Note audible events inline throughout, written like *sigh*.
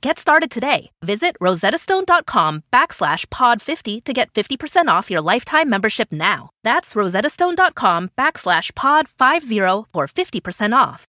Get started today. Visit rosettastone.com backslash pod50 to get 50% off your lifetime membership now. That's rosettastone.com backslash pod50 for 50% off.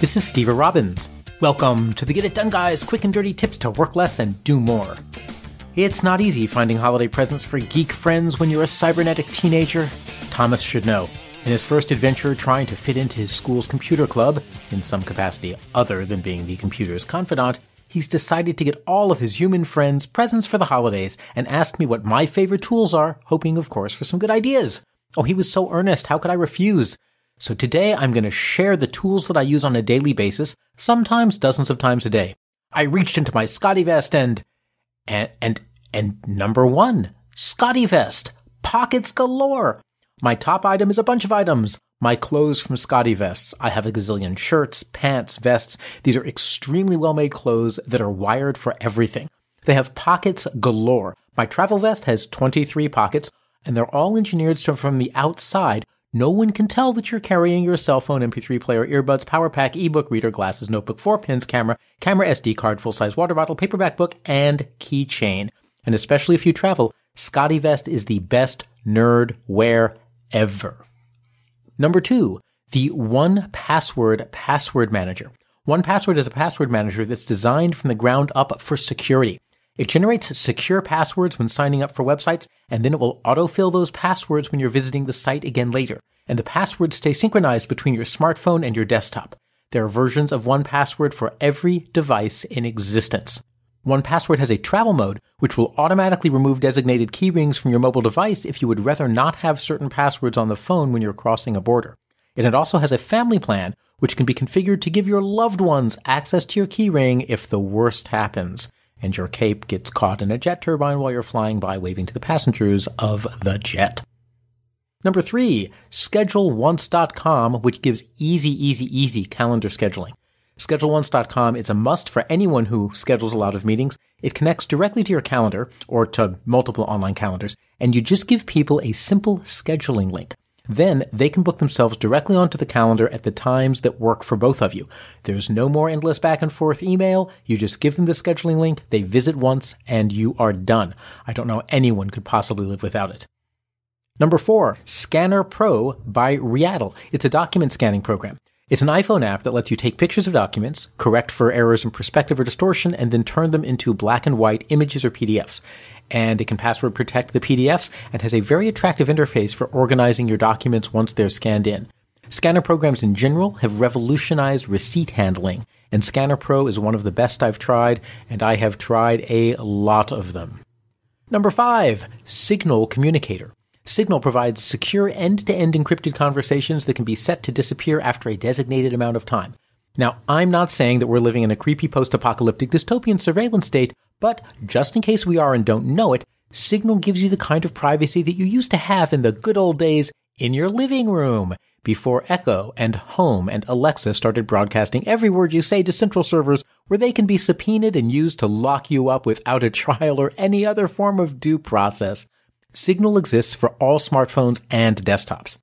This is Steve Robbins. Welcome to the Get It Done Guys quick and dirty tips to work less and do more. It's not easy finding holiday presents for geek friends when you're a cybernetic teenager. Thomas should know. In his first adventure trying to fit into his school's computer club, in some capacity other than being the computer's confidant, he's decided to get all of his human friends presents for the holidays and asked me what my favorite tools are, hoping, of course, for some good ideas. Oh, he was so earnest, how could I refuse? So today I'm going to share the tools that I use on a daily basis, sometimes dozens of times a day. I reached into my SCOTTeVEST and, and, and, and number one, SCOTTeVEST, pockets galore. My top item is a bunch of items. My clothes from SCOTTeVESTs. I have a gazillion shirts, pants, vests. These are extremely well made clothes that are wired for everything. They have pockets galore. My travel vest has 23 pockets, and they're all engineered so from the outside, no one can tell that you're carrying your cell phone, MP3 player, earbuds, power pack, ebook reader, glasses, notebook, four pins, camera, camera SD card, full size water bottle, paperback book, and keychain. And especially if you travel, SCOTTeVEST is the best nerd wear ever. Number two, the 1Password password manager. 1Password is a password manager that's designed from the ground up for security. It generates secure passwords when signing up for websites, and then it will autofill those passwords when you're visiting the site again later. And the passwords stay synchronized between your smartphone and your desktop. There are versions of 1Password for every device in existence. 1Password has a travel mode, which will automatically remove designated key rings from your mobile device if you would rather not have certain passwords on the phone when you're crossing a border. And it also has a family plan, which can be configured to give your loved ones access to your keyring if the worst happens and your cape gets caught in a jet turbine while you're flying by waving to the passengers of the jet. Number three, ScheduleOnce.com, which gives easy, easy, easy calendar scheduling. ScheduleOnce.com is a must for anyone who schedules a lot of meetings. It connects directly to your calendar or to multiple online calendars, and you just give people a simple scheduling link. Then they can book themselves directly onto the calendar at the times that work for both of you. There's no more endless back and forth email. You just give them the scheduling link, they visit once, and you are done. I don't know anyone could possibly live without it. Number four, Scanner Pro by Readdle. It's a document scanning program. It's an iPhone app that lets you take pictures of documents, correct for errors in perspective or distortion, and then turn them into black and white images or PDFs. And it can password protect the PDFs and has a very attractive interface for organizing your documents once they're scanned in. Scanner programs in general have revolutionized receipt handling, and Scanner Pro is one of the best I've tried, and I have tried a lot of them. Number five, Signal Communicator. Signal provides secure end-to-end encrypted conversations that can be set to disappear after a designated amount of time. Now, I'm not saying that we're living in a creepy post-apocalyptic dystopian surveillance state, but just in case we are and don't know it, Signal gives you the kind of privacy that you used to have in the good old days in your living room before Echo and Home and Alexa started broadcasting every word you say to central servers where they can be subpoenaed and used to lock you up without a *laughs* trial or any other form of due process. Signal exists for all smartphones and desktops.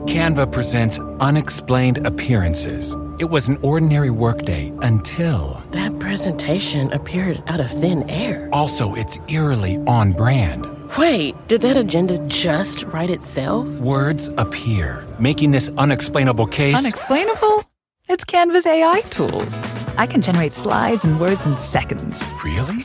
Canva presents unexplained appearances. It was an ordinary workday until. That presentation appeared out of thin air. Also, it's eerily on brand. Wait, did that agenda just write itself? Words appear, making this unexplainable case. Unexplainable? It's Canva's AI tools. I can generate slides and words in seconds. Really?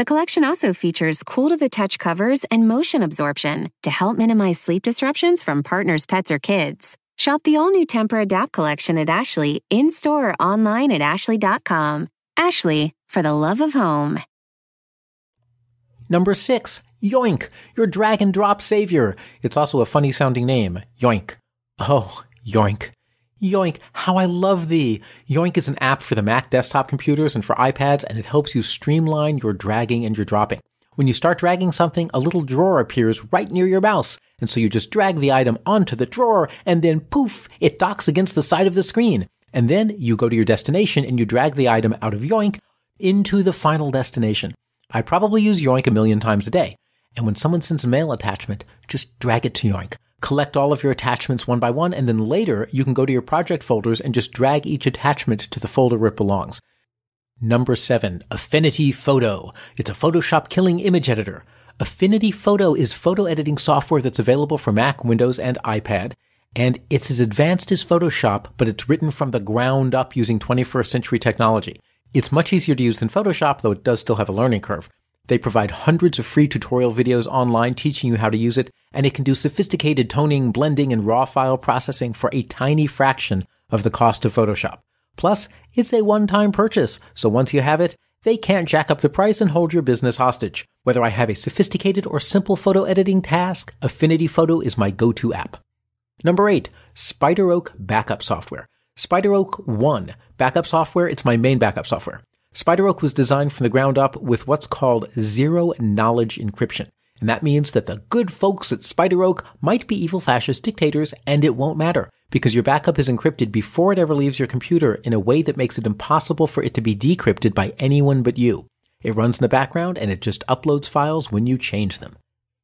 The collection also features cool to the touch covers and motion absorption to help minimize sleep disruptions from partners, pets, or kids. Shop the all new Tempur-Adapt collection at Ashley in store or online at ashley.com. Ashley, for the love of home. Number six, Yoink, your drag and drop savior. It's also a funny sounding name, Yoink. Oh, Yoink. Yoink, how I love thee! Yoink is an app for the Mac desktop computers and for iPads, and it helps you streamline your dragging and your dropping. When you start dragging something, a little drawer appears right near your mouse, and so you just drag the item onto the drawer, and then poof, it docks against the side of the screen. And then you go to your destination and you drag the item out of Yoink into the final destination. I probably use Yoink a million times a day. And when someone sends a mail attachment, just drag it to Yoink collect all of your attachments one by one, and then later you can go to your project folders and just drag each attachment to the folder where it belongs. Number seven, Affinity Photo. It's a Photoshop killing image editor. Affinity Photo is photo editing software that's available for Mac, Windows, and iPad. And it's as advanced as Photoshop, but it's written from the ground up using 21st century technology. It's much easier to use than Photoshop, though it does still have a learning curve. They provide hundreds of free tutorial videos online teaching you how to use it, and it can do sophisticated toning, blending, and raw file processing for a tiny fraction of the cost of Photoshop. Plus, it's a one-time purchase, so once you have it, they can't jack up the price and hold your business hostage. Whether I have a sophisticated or simple photo editing task, Affinity Photo is my go-to app. Number 8, SpiderOak Backup Software. SpiderOak 1 backup software, it's my main backup software. SpiderOak was designed from the ground up with what's called zero knowledge encryption. And that means that the good folks at SpiderOak might be evil fascist dictators and it won't matter because your backup is encrypted before it ever leaves your computer in a way that makes it impossible for it to be decrypted by anyone but you. It runs in the background and it just uploads files when you change them.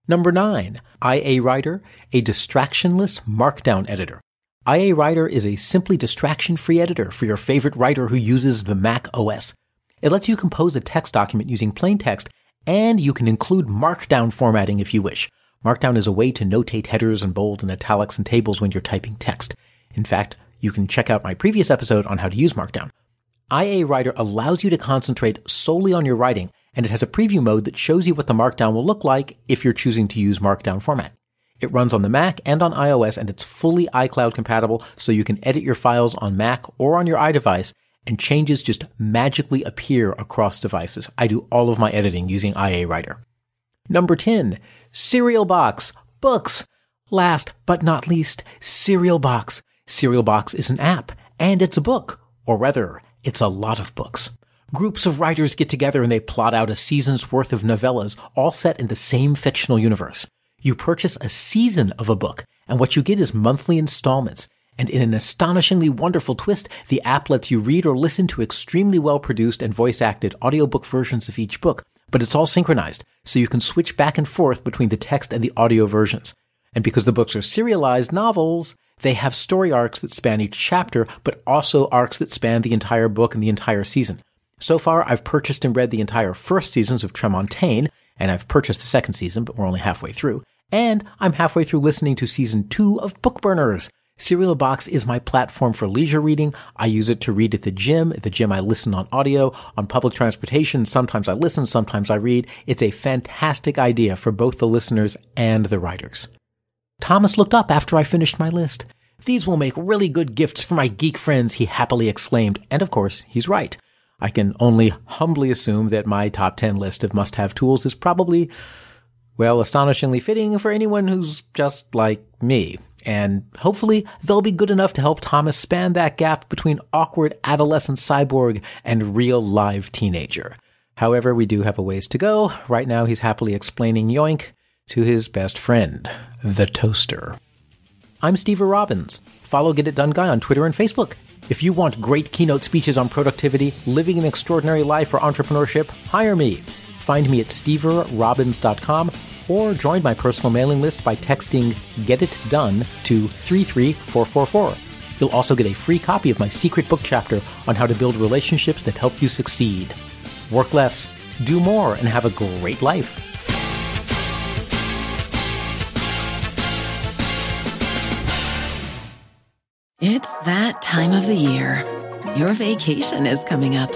Number nine, IA Writer, a distractionless markdown editor. IA Writer is a simply distraction free editor for your favorite writer who uses the Mac OS. It lets you compose a text document using plain text, and you can include markdown formatting if you wish. Markdown is a way to notate headers and bold and italics and tables when you're typing text. In fact, you can check out my previous episode on how to use Markdown. IA Writer allows you to concentrate solely on your writing, and it has a preview mode that shows you what the Markdown will look like if you're choosing to use Markdown format. It runs on the Mac and on iOS, and it's fully iCloud compatible, so you can edit your files on Mac or on your iDevice and changes just magically appear across devices. I do all of my editing using IA Writer. Number 10, Serial Box, books. Last but not least, Serial Box. Serial Box is an app and it's a book, or rather, it's a lot of books. Groups of writers get together and they plot out a season's worth of novellas, all set in the same fictional universe. You purchase a season of a book, and what you get is monthly installments, and in an astonishingly wonderful twist, the app lets you read or listen to extremely well produced and voice acted audiobook versions of each book, but it's all synchronized, so you can switch back and forth between the text and the audio versions. And because the books are serialized novels, they have story arcs that span each chapter, but also arcs that span the entire book and the entire season. So far, I've purchased and read the entire first seasons of Tremontaine, and I've purchased the second season, but we're only halfway through. And I'm halfway through listening to season two of Bookburners. Serial Box is my platform for leisure reading. I use it to read at the gym. At the gym, I listen on audio. On public transportation, sometimes I listen, sometimes I read. It's a fantastic idea for both the listeners and the writers. Thomas looked up after I finished my list. These will make really good gifts for my geek friends, he happily exclaimed. And of course, he's right. I can only humbly assume that my top 10 list of must have tools is probably, well, astonishingly fitting for anyone who's just like me. And hopefully they'll be good enough to help Thomas span that gap between awkward adolescent cyborg and real live teenager. However, we do have a ways to go. Right now he's happily explaining Yoink to his best friend, the toaster. I'm Steve Robbins. Follow Get It Done Guy on Twitter and Facebook. If you want great keynote speeches on productivity, living an extraordinary life, or entrepreneurship, hire me. Find me at steverobbins.com or join my personal mailing list by texting Get It Done to 33444. You'll also get a free copy of my secret book chapter on how to build relationships that help you succeed. Work less, do more, and have a great life. It's that time of the year. Your vacation is coming up.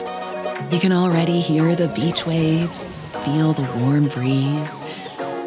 You can already hear the beach waves, feel the warm breeze,